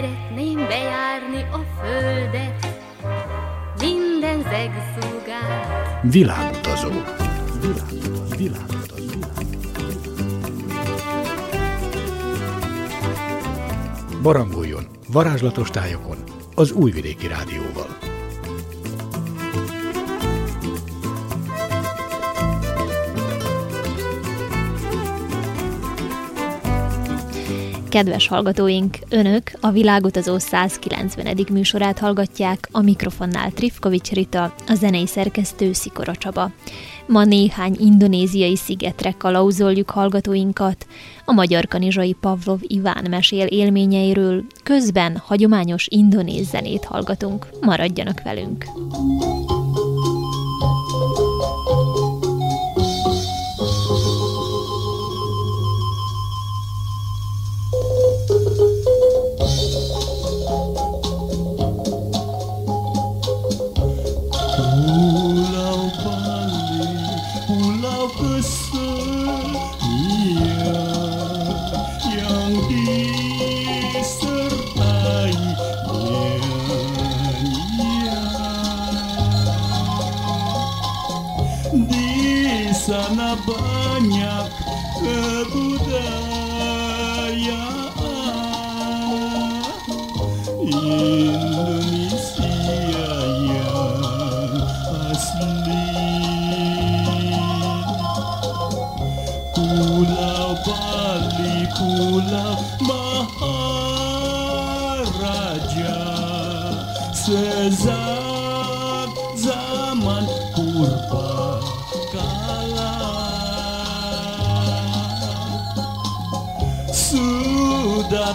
Szeretném bejárni a földet, minden zegszúgát. Világutazó. Világutazó. Világutazó. Barangoljon varázslatos tájokon az Újvidéki Rádióval. Kedves hallgatóink, Önök a Világutazó 190. műsorát hallgatják, a mikrofonnál Trifkovics Rita, a zenei szerkesztő Szikora Csaba. Ma néhány indonéziai szigetre kalauzoljuk hallgatóinkat, a magyar kanizsai Pavlov Iván mesél élményeiről, közben hagyományos indonéz zenét hallgatunk. Maradjanak velünk!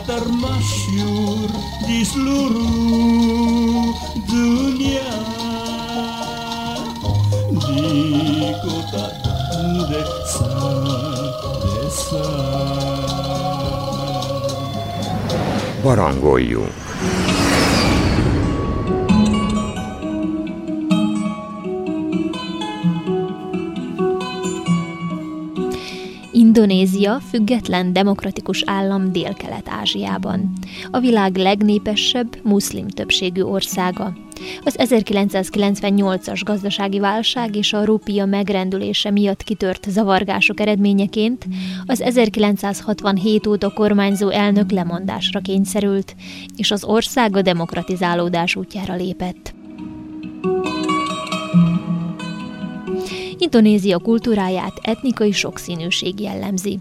Termasyur di seluruh dunia di kota desa desa! Indonézia független demokratikus állam Dél-Kelet-Ázsiában. A világ legnépesebb, muszlim többségű országa. Az 1998-as gazdasági válság és a rupia megrendülése miatt kitört zavargások eredményeként az 1967 óta kormányzó elnök lemondásra kényszerült, és az ország a demokratizálódás útjára lépett. Indonézia kultúráját etnikai sokszínűség jellemzi.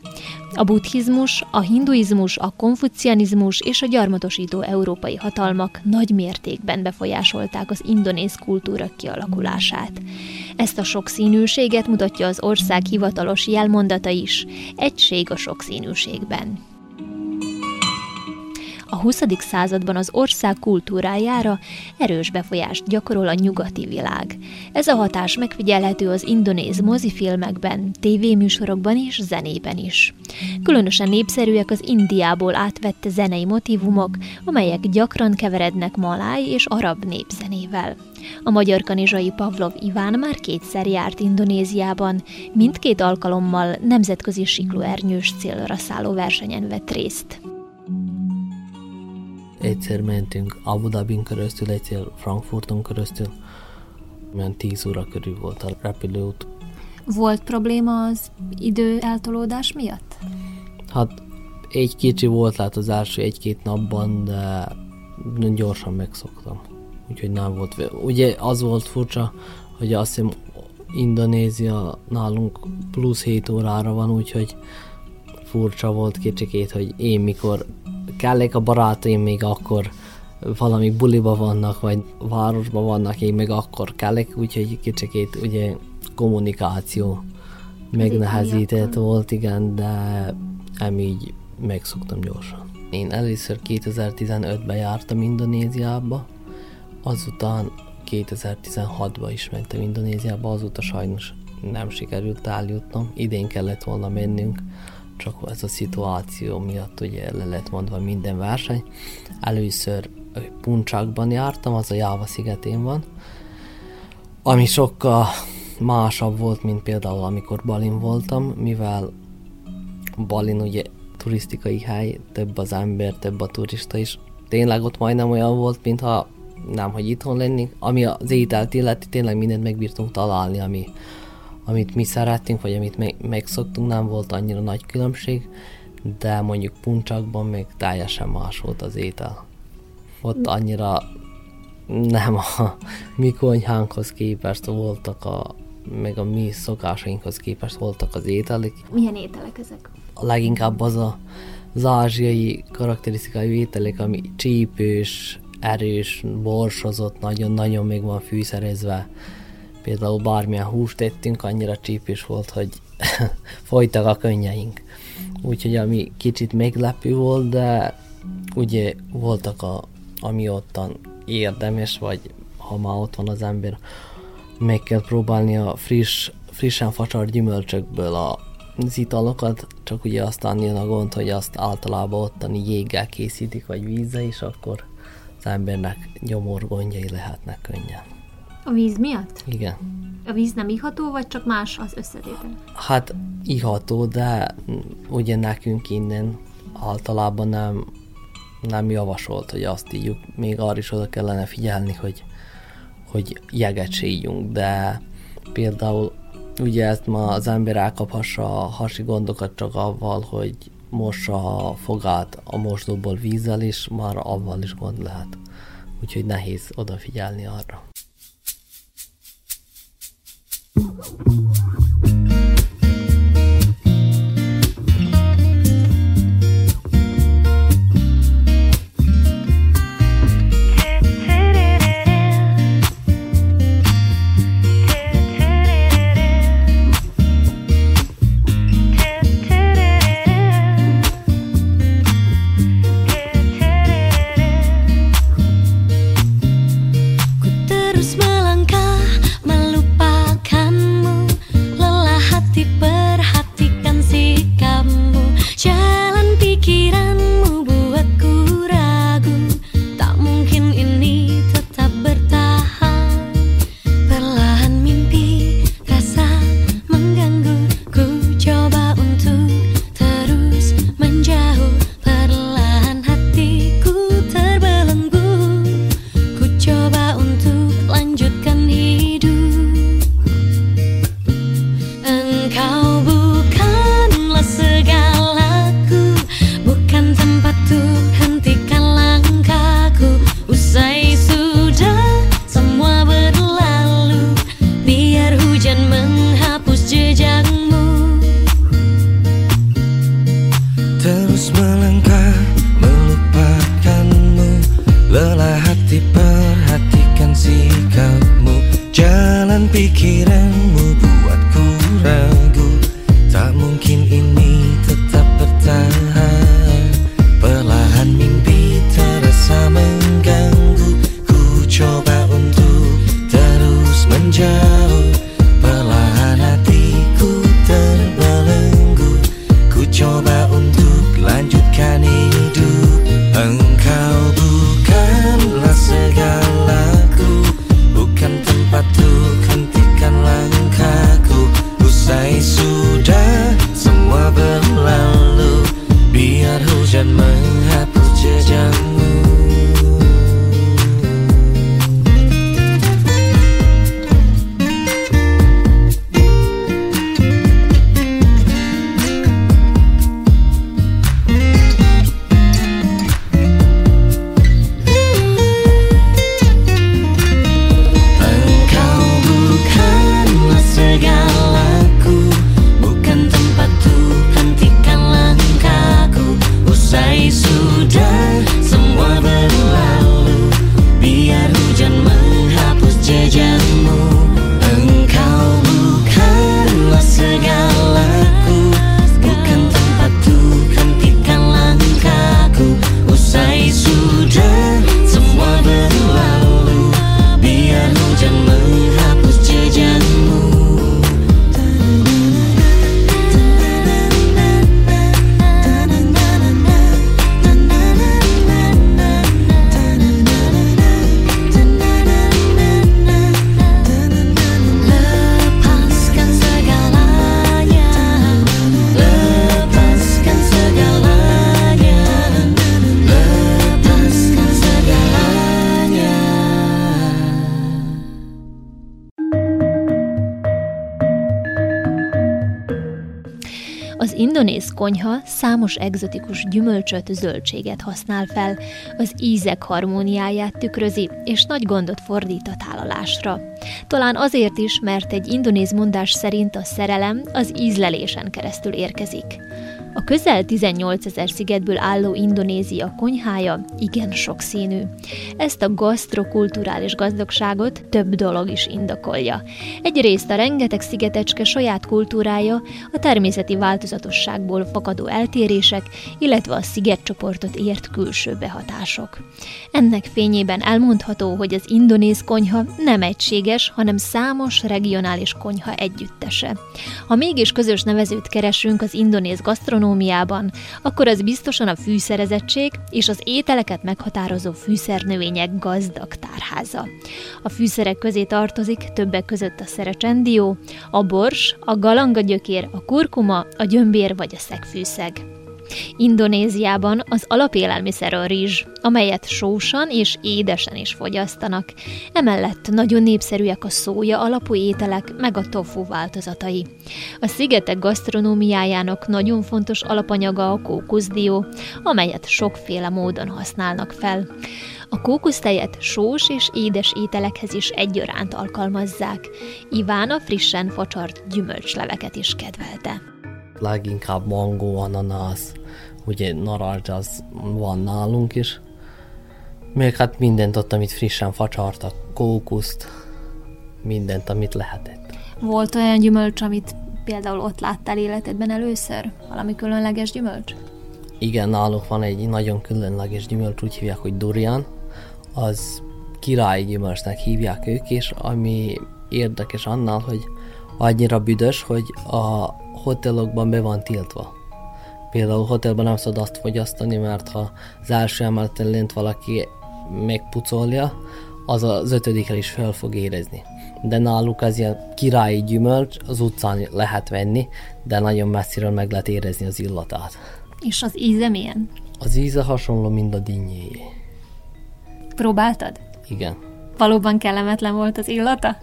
A buddhizmus, a hinduizmus, a konfucianizmus és a gyarmatosító európai hatalmak nagy mértékben befolyásolták az indonéz kultúra kialakulását. Ezt a sokszínűséget mutatja az ország hivatalos jelmondata is, egység a sokszínűségben a 20. században az ország kultúrájára erős befolyást gyakorol a nyugati világ. Ez a hatás megfigyelhető az indonéz mozifilmekben, tévéműsorokban és zenében is. Különösen népszerűek az Indiából átvett zenei motivumok, amelyek gyakran keverednek maláj és arab népzenével. A magyar kanizsai Pavlov Iván már kétszer járt Indonéziában, mindkét alkalommal nemzetközi siklóernyős célra szálló versenyen vett részt egyszer mentünk Abu Dhabin keresztül, egyszer Frankfurton keresztül, mert 10 óra körül volt a repülőút. Volt probléma az idő eltolódás miatt? Hát egy kicsi volt lát az első egy-két napban, de gyorsan megszoktam. Úgyhogy nem volt. Ugye az volt furcsa, hogy azt hiszem Indonézia nálunk plusz 7 órára van, úgyhogy furcsa volt kicsikét, hogy én mikor kellék a barátaim még akkor valami buliba vannak, vagy városban vannak, én még akkor kellék, úgyhogy kicsikét ugye kommunikáció megnehezített volt, igen, de így megszoktam gyorsan. Én először 2015-ben jártam Indonéziába, azután 2016-ban is mentem Indonéziába, azóta sajnos nem sikerült eljutnom, idén kellett volna mennünk, csak ez a szituáció miatt ugye le lett mondva minden verseny. Először Puncsakban jártam, az a Jáva szigetén van, ami sokkal másabb volt, mint például amikor Balin voltam, mivel Balin ugye turisztikai hely, több az ember, több a turista is, tényleg ott majdnem olyan volt, mintha nem, hogy itthon lennénk. Ami az ételt illeti, tényleg mindent megbírtunk találni, ami, amit mi szerettünk, vagy amit me- megszoktunk, nem volt annyira nagy különbség, de mondjuk puncsakban még teljesen más volt az étel. Ott annyira nem a mi konyhánkhoz képest voltak a, meg a mi szokásainkhoz képest voltak az ételek. Milyen ételek ezek? A leginkább az a, az ázsiai karakterisztikai ételek, ami csípős, erős, borsozott, nagyon-nagyon még van fűszerezve. Például bármilyen húst tettünk, annyira csípős volt, hogy folytak a könnyeink. Úgyhogy ami kicsit meglepő volt, de ugye voltak a, ami ottan érdemes, vagy ha már ott van az ember, meg kell próbálni a friss, frissen facsart gyümölcsökből a az italokat, csak ugye aztán jön a gond, hogy azt általában ottani jéggel készítik, vagy vízzel, és akkor az embernek nyomorgondjai lehetnek könnyen. A víz miatt? Igen. A víz nem iható, vagy csak más az összetétel? Hát iható, de ugye nekünk innen általában nem, nem javasolt, hogy azt ígyjuk. Még arra is oda kellene figyelni, hogy, hogy jeget se ígyunk, de például ugye ezt ma az ember elkaphassa a hasi gondokat csak avval, hogy mossa a fogát a mosdóból vízzel, és már avval is gond lehet. Úgyhogy nehéz odafigyelni arra. Thank you. Konyha számos egzotikus gyümölcsöt, zöldséget használ fel, az ízek harmóniáját tükrözi, és nagy gondot fordít a tálalásra. Talán azért is, mert egy indonéz mondás szerint a szerelem az ízlelésen keresztül érkezik. A közel 18 ezer szigetből álló Indonézia konyhája igen sokszínű. Ezt a gasztrokulturális gazdagságot több dolog is indokolja. Egyrészt a rengeteg szigetecske saját kultúrája, a természeti változatosságból fakadó eltérések, illetve a szigetcsoportot ért külső behatások. Ennek fényében elmondható, hogy az indonéz konyha nem egységes, hanem számos regionális konyha együttese. Ha mégis közös nevezőt keresünk az indonéz gasztronómiában, gasztronómiában, akkor az biztosan a fűszerezettség és az ételeket meghatározó fűszernövények gazdag tárháza. A fűszerek közé tartozik többek között a szerecsendió, a bors, a galangagyökér, a kurkuma, a gyömbér vagy a szegfűszeg. Indonéziában az alapélelmiszer a rizs, amelyet sósan és édesen is fogyasztanak. Emellett nagyon népszerűek a szója alapú ételek, meg a tofu változatai. A szigetek gasztronómiájának nagyon fontos alapanyaga a kókuszdió, amelyet sokféle módon használnak fel. A kókusztejet sós és édes ételekhez is egyaránt alkalmazzák. Iván a frissen facsart gyümölcsleveket is kedvelte leginkább mangó, ananász, ugye narancs az van nálunk is. Még hát mindent ott, amit frissen facsartak, kókuszt, mindent, amit lehetett. Volt olyan gyümölcs, amit például ott láttál életedben először? Valami különleges gyümölcs? Igen, nálunk van egy nagyon különleges gyümölcs, úgy hívják, hogy durian. Az királyi gyümölcsnek hívják ők is, ami érdekes annál, hogy annyira büdös, hogy a hotelokban be van tiltva. Például hotelben nem szabad azt fogyasztani, mert ha az első emeleten lent valaki megpucolja, az az ötödikre is fel fog érezni. De náluk az ilyen királyi gyümölcs, az utcán lehet venni, de nagyon messziről meg lehet érezni az illatát. És az íze milyen? Az íze hasonló, mint a dinnyéjé. Próbáltad? Igen. Valóban kellemetlen volt az illata?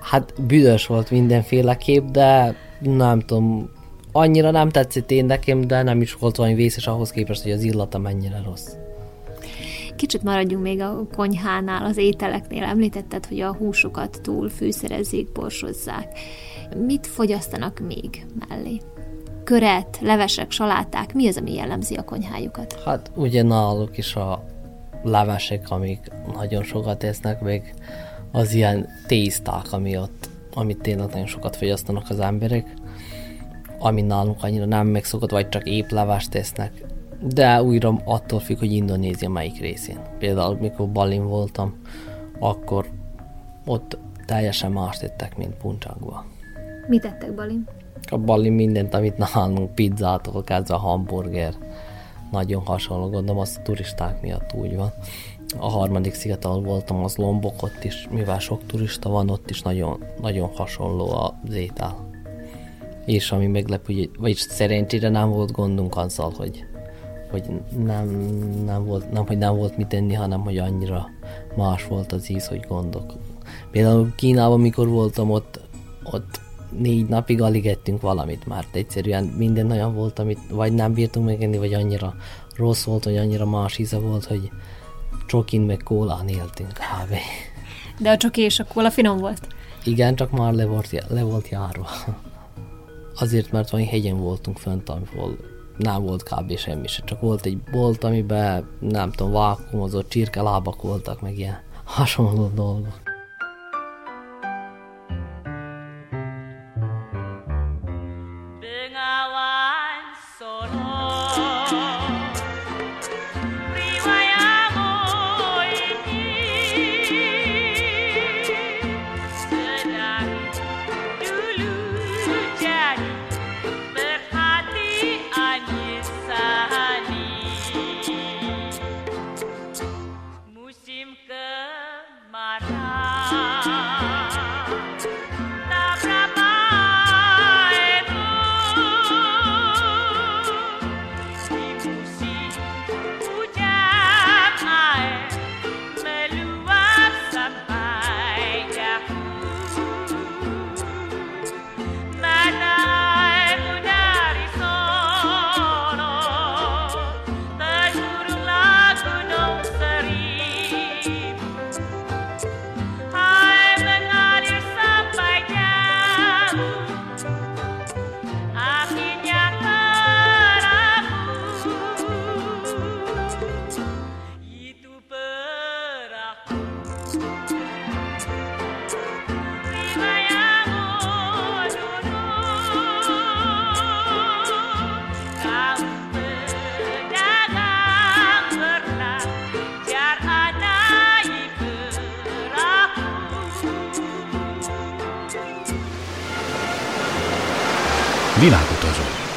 Hát büdös volt mindenféleképp, de nem tudom, annyira nem tetszett én nekem, de nem is volt olyan vészes ahhoz képest, hogy az illata mennyire rossz. Kicsit maradjunk még a konyhánál, az ételeknél. Említetted, hogy a húsokat túl fűszerezzék, borsozzák. Mit fogyasztanak még mellé? Köret, levesek, saláták, mi az, ami jellemzi a konyhájukat? Hát ugye náluk is a levesek, amik nagyon sokat esznek, még az ilyen tészták, ami ott amit tényleg nagyon sokat fogyasztanak az emberek, ami nálunk annyira nem megszokott, vagy csak épp levást tesznek. De újra attól függ, hogy Indonézia melyik részén. Például, mikor Balin voltam, akkor ott teljesen más tettek, mint Puncsangba. Mit tettek Balin? A Balin mindent, amit nálunk, pizzától kezdve a hamburger, nagyon hasonló, gondolom, az turisták miatt úgy van a harmadik sziget, ahol voltam, az Lombok, ott is, mivel sok turista van, ott is nagyon, nagyon hasonló az étel. És ami meglepő, vagyis szerencsére nem volt gondunk azzal, hogy, hogy nem, nem, volt, nem, hogy nem volt mit enni, hanem hogy annyira más volt az íz, hogy gondok. Például Kínában, mikor voltam ott, ott négy napig alig ettünk valamit, mert egyszerűen minden olyan volt, amit vagy nem bírtunk megenni, vagy annyira rossz volt, vagy annyira más íze volt, hogy, csokin meg kólán éltünk kb. De a csoki és a kóla finom volt? Igen, csak már le volt, le volt járva. Azért, mert van hegyen voltunk fönt, ahol nem volt kb. semmi se. Csak volt egy bolt, amiben nem tudom, vákumozott csirkelábak voltak, meg ilyen hasonló dolgok.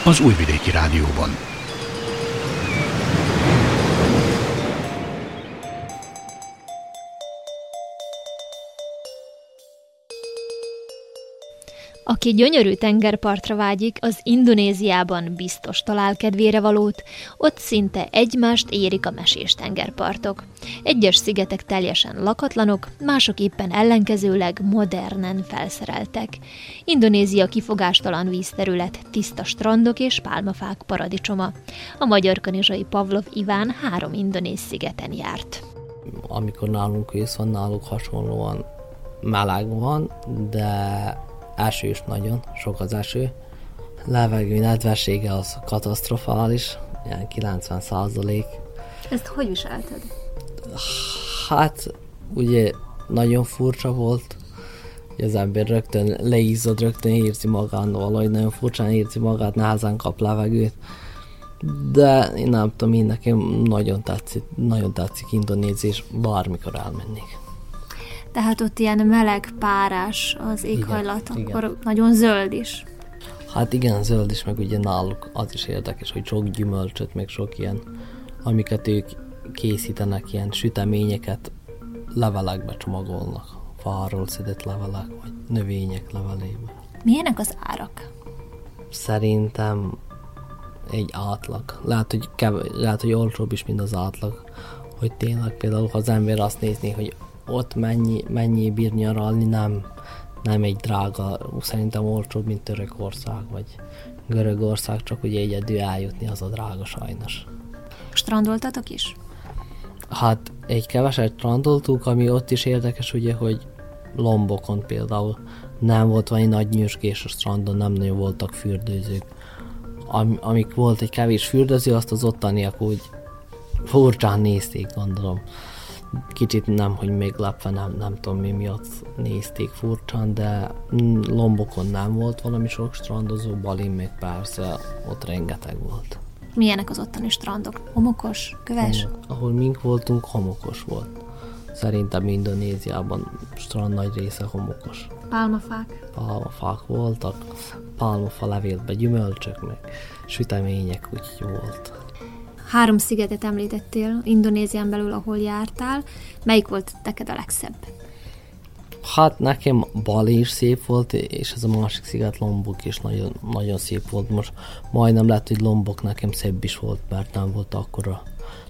Az Újvidéki Rádióban. Aki gyönyörű tengerpartra vágyik, az Indonéziában biztos talál kedvére valót, ott szinte egymást érik a mesés tengerpartok. Egyes szigetek teljesen lakatlanok, mások éppen ellenkezőleg modernen felszereltek. Indonézia kifogástalan vízterület, tiszta strandok és pálmafák paradicsoma. A magyar kanizsai Pavlov Iván három indonéz szigeten járt. Amikor nálunk ősz van, náluk hasonlóan meleg van, de Eső is nagyon, sok az eső. Levegő nedvessége az katasztrofális, ilyen 90 százalék. Ezt hogy viselted? Hát, ugye nagyon furcsa volt, az ember rögtön leízod, rögtön érzi magán, valahogy nagyon furcsán érzi magát, nehezen kap levegőt. De én nem tudom, én nekem nagyon tetszik, nagyon tetszik Indonézia, és bármikor elmennék tehát ott ilyen meleg, párás az éghajlat, igen, akkor igen. nagyon zöld is. Hát igen, zöld is, meg ugye náluk az is érdekes, hogy sok gyümölcsöt, meg sok ilyen, amiket ők készítenek, ilyen süteményeket levelekbe csomagolnak. Fáról szedett levelek, vagy növények levelébe. Milyenek az árak? Szerintem egy átlag. Lehet, hogy, kev- lehet, hogy olcsóbb is, mint az átlag. Hogy tényleg például, ha az ember azt nézni, hogy ott mennyi, mennyi bír nyaralni, nem, nem egy drága, szerintem olcsóbb, mint Törökország, vagy Görögország, csak ugye egyedül eljutni az a drága sajnos. Strandoltatok is? Hát egy keveset strandoltuk, ami ott is érdekes, ugye, hogy Lombokon például nem volt valami nagy nyüskés a strandon, nem nagyon voltak fürdőzők. Am, amik volt egy kevés fürdőző, azt az ottaniak úgy furcsán nézték, gondolom kicsit nem, hogy még lepve, nem, nem tudom mi miatt nézték furcsán, de Lombokon nem volt valami sok strandozó, Balin még persze, ott rengeteg volt. Milyenek az ottani strandok? Homokos? Köves? Homok. Ahol mink voltunk, homokos volt. Szerintem Indonéziában strand nagy része homokos. Pálmafák? Pálmafák voltak, pálmafa levélbe gyümölcsök, meg sütemények, úgy volt. Három szigetet említettél Indonézián belül, ahol jártál. Melyik volt neked a legszebb? Hát nekem Bali is szép volt, és ez a másik sziget Lombok is nagyon, nagyon szép volt. Most majdnem lehet, hogy Lombok nekem szebb is volt, mert nem volt akkora.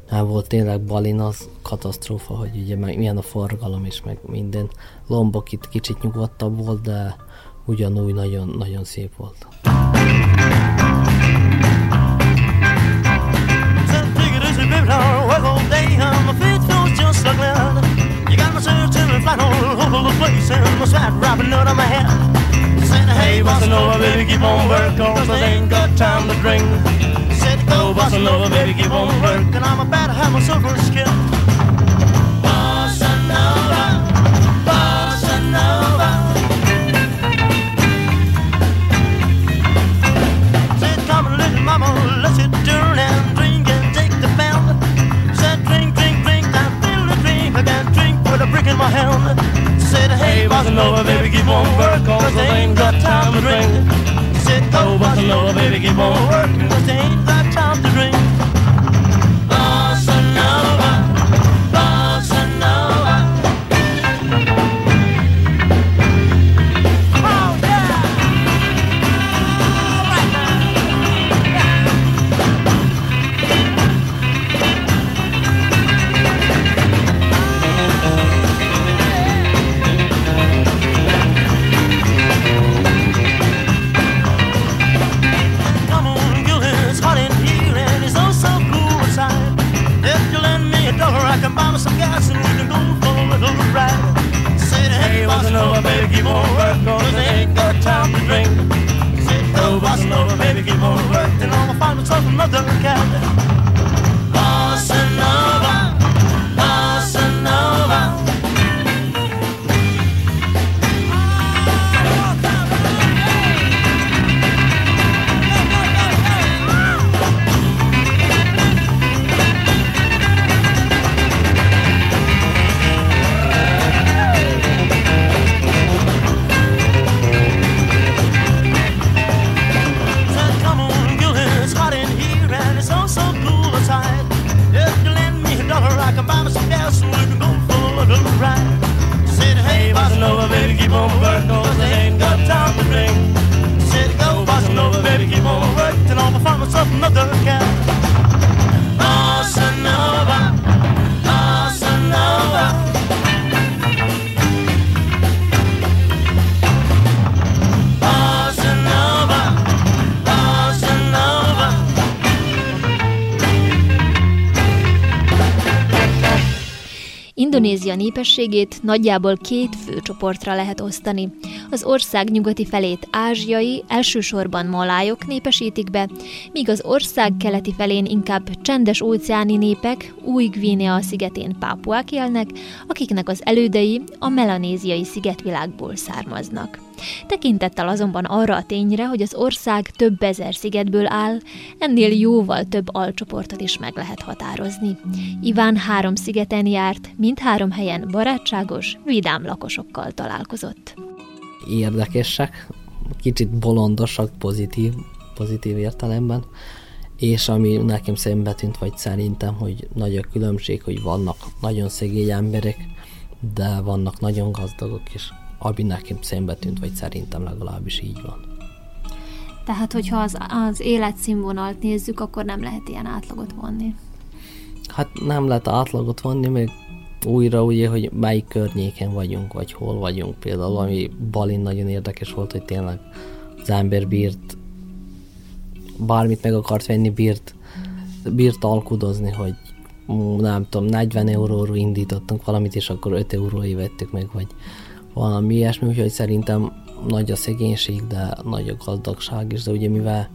Nem volt tényleg Balin az katasztrófa, hogy ugye meg milyen a forgalom és meg minden. Lombok itt kicsit nyugodtabb volt, de ugyanúgy nagyon, nagyon szép volt. Dollar work all day and my feet feels just like lead. You got my shirt and flannel all over the place and my strap wrapping out on my head. Said, hey, bossa nova, baby, keep on working, cause I ain't got time to drink. Said, go, bossa nova, baby, keep on working, I'm about to have my silver skin. My hand. Said, hey, Bossa baby, keep on working, cause they ain't got time to drink. Said, oh, oh, go, Bossa baby, keep on working, cause they ain't Indonézia népességét nagyjából két fő csoportra lehet osztani. Az ország nyugati felét ázsiai, elsősorban malájok népesítik be, míg az ország keleti felén inkább csendes óceáni népek, új Guinea szigetén pápuák élnek, akiknek az elődei a melanéziai szigetvilágból származnak. Tekintettel azonban arra a tényre, hogy az ország több ezer szigetből áll, ennél jóval több alcsoportot is meg lehet határozni. Iván három szigeten járt, mindhárom helyen barátságos, vidám lakosokkal találkozott. Érdekesek, kicsit bolondosak, pozitív, pozitív értelemben, és ami nekem szembe tűnt, vagy szerintem, hogy nagy a különbség, hogy vannak nagyon szegény emberek, de vannak nagyon gazdagok is ami nekem szembe tűnt, vagy szerintem legalábbis így van. Tehát, hogyha az, az életszínvonalt nézzük, akkor nem lehet ilyen átlagot vonni. Hát nem lehet átlagot vonni, meg újra ugye, hogy melyik környéken vagyunk, vagy hol vagyunk. Például, ami Balin nagyon érdekes volt, hogy tényleg az ember bírt bármit meg akart venni, bírt, bírt alkudozni, hogy nem tudom, 40 euróról indítottunk valamit, és akkor 5 eurói vettük meg, vagy valami ilyesmi, úgyhogy szerintem nagy a szegénység, de nagy a gazdagság is, de ugye mivel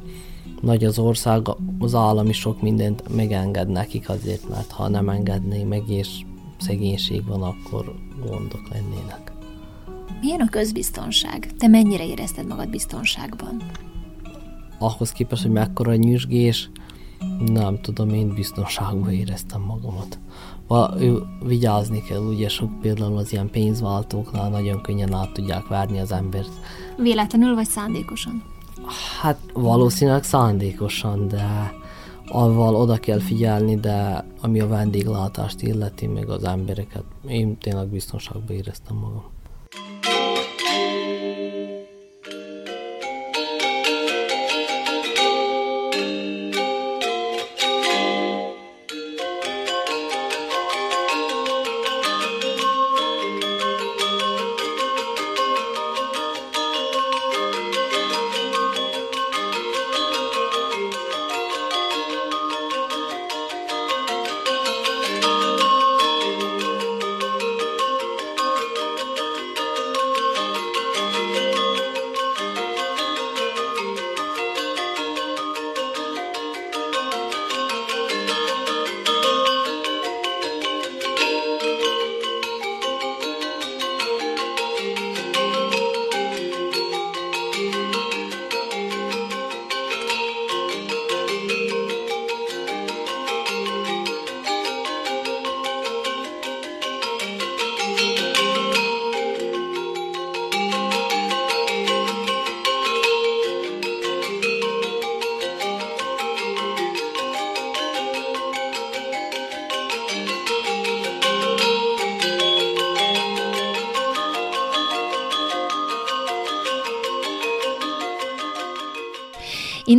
nagy az ország, az állam is sok mindent megenged nekik azért, mert ha nem engedné meg, és szegénység van, akkor gondok lennének. Milyen a közbiztonság? Te mennyire érezted magad biztonságban? Ahhoz képest, hogy mekkora nyüzsgés, nem tudom, én biztonságban éreztem magamat va, ő, vigyázni kell, ugye sok például az ilyen pénzváltóknál nagyon könnyen át tudják várni az embert. Véletlenül vagy szándékosan? Hát valószínűleg szándékosan, de avval oda kell figyelni, de ami a vendéglátást illeti, meg az embereket, én tényleg biztonságban éreztem magam.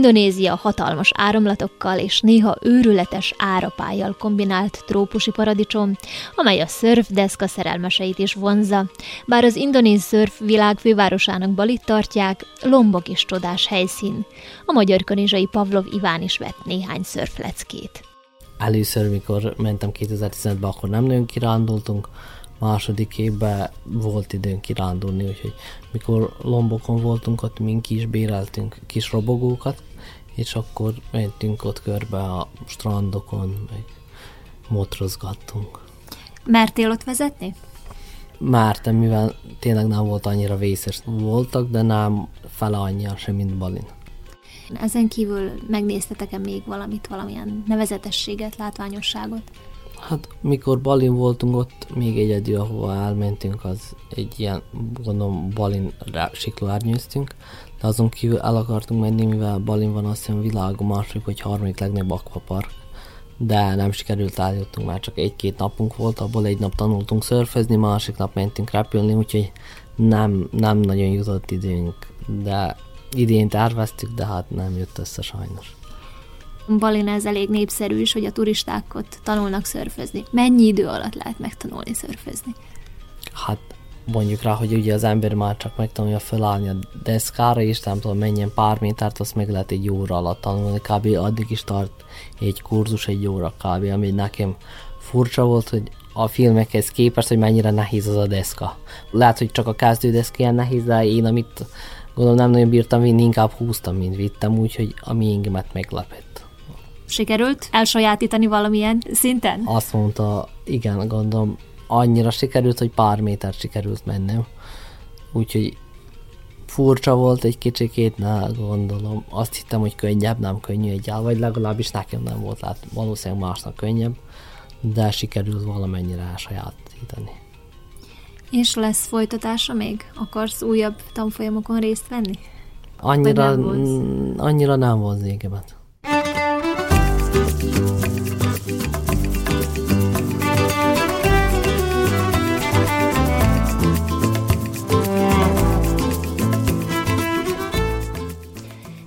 Indonézia hatalmas áramlatokkal és néha őrületes árapályjal kombinált trópusi paradicsom, amely a szörfdeszka szerelmeseit is vonzza. Bár az indonéz szörf világ fővárosának Balit tartják, Lombok is csodás helyszín. A magyar kanizsai Pavlov Iván is vett néhány szörfleckét. Először, mikor mentem 2015-ben, akkor nem nagyon kirándultunk, második évben volt időnk kirándulni, úgyhogy mikor Lombokon voltunk, ott mink is béreltünk kis robogókat, és akkor mentünk ott körbe a strandokon, meg motrozgattunk. Mertél ott vezetni? Mártem, mivel tényleg nem volt annyira vészes. Voltak, de nem fele annyian sem, mint Balin. Ezen kívül megnéztetek-e még valamit, valamilyen nevezetességet, látványosságot? Hát mikor Balin voltunk ott, még egyedül, ahova elmentünk, az egy ilyen, gondolom, Balin siklóárnyőztünk, de azon kívül el akartunk menni, mivel Balin van azt hiszem világ a második vagy harmadik legnagyobb akvapark, de nem sikerült eljutnunk, már csak egy-két napunk volt, abból egy nap tanultunk szörfezni, másik nap mentünk repülni, úgyhogy nem, nem nagyon jutott időnk, de idén terveztük, de hát nem jött össze sajnos. Balin ez elég népszerű is, hogy a turisták ott tanulnak szörfözni. Mennyi idő alatt lehet megtanulni szörfözni? Hát mondjuk rá, hogy ugye az ember már csak megtanulja felállni a deszkára, és nem tudom menjen pár métert, azt meg lehet egy óra alatt tanulni, kb. addig is tart egy kurzus egy óra kb. Ami nekem furcsa volt, hogy a filmekhez képest, hogy mennyire nehéz az a deszka. Lehet, hogy csak a kezdődeszka ilyen nehéz, de én amit gondolom nem nagyon bírtam vinni, inkább húztam, mint vittem, úgyhogy a miéngemet meglepett. Sikerült elsajátítani valamilyen szinten? Azt mondta, igen, gondolom, annyira sikerült, hogy pár méter sikerült mennem. Úgyhogy furcsa volt egy kicsikét, ne gondolom. Azt hittem, hogy könnyebb, nem könnyű egyáltalán, vagy legalábbis nekem nem volt, hát valószínűleg másnak könnyebb, de sikerült valamennyire elsajátítani. És lesz folytatása még? Akarsz újabb tanfolyamokon részt venni? Annyira nem, annyira nem volt végemet.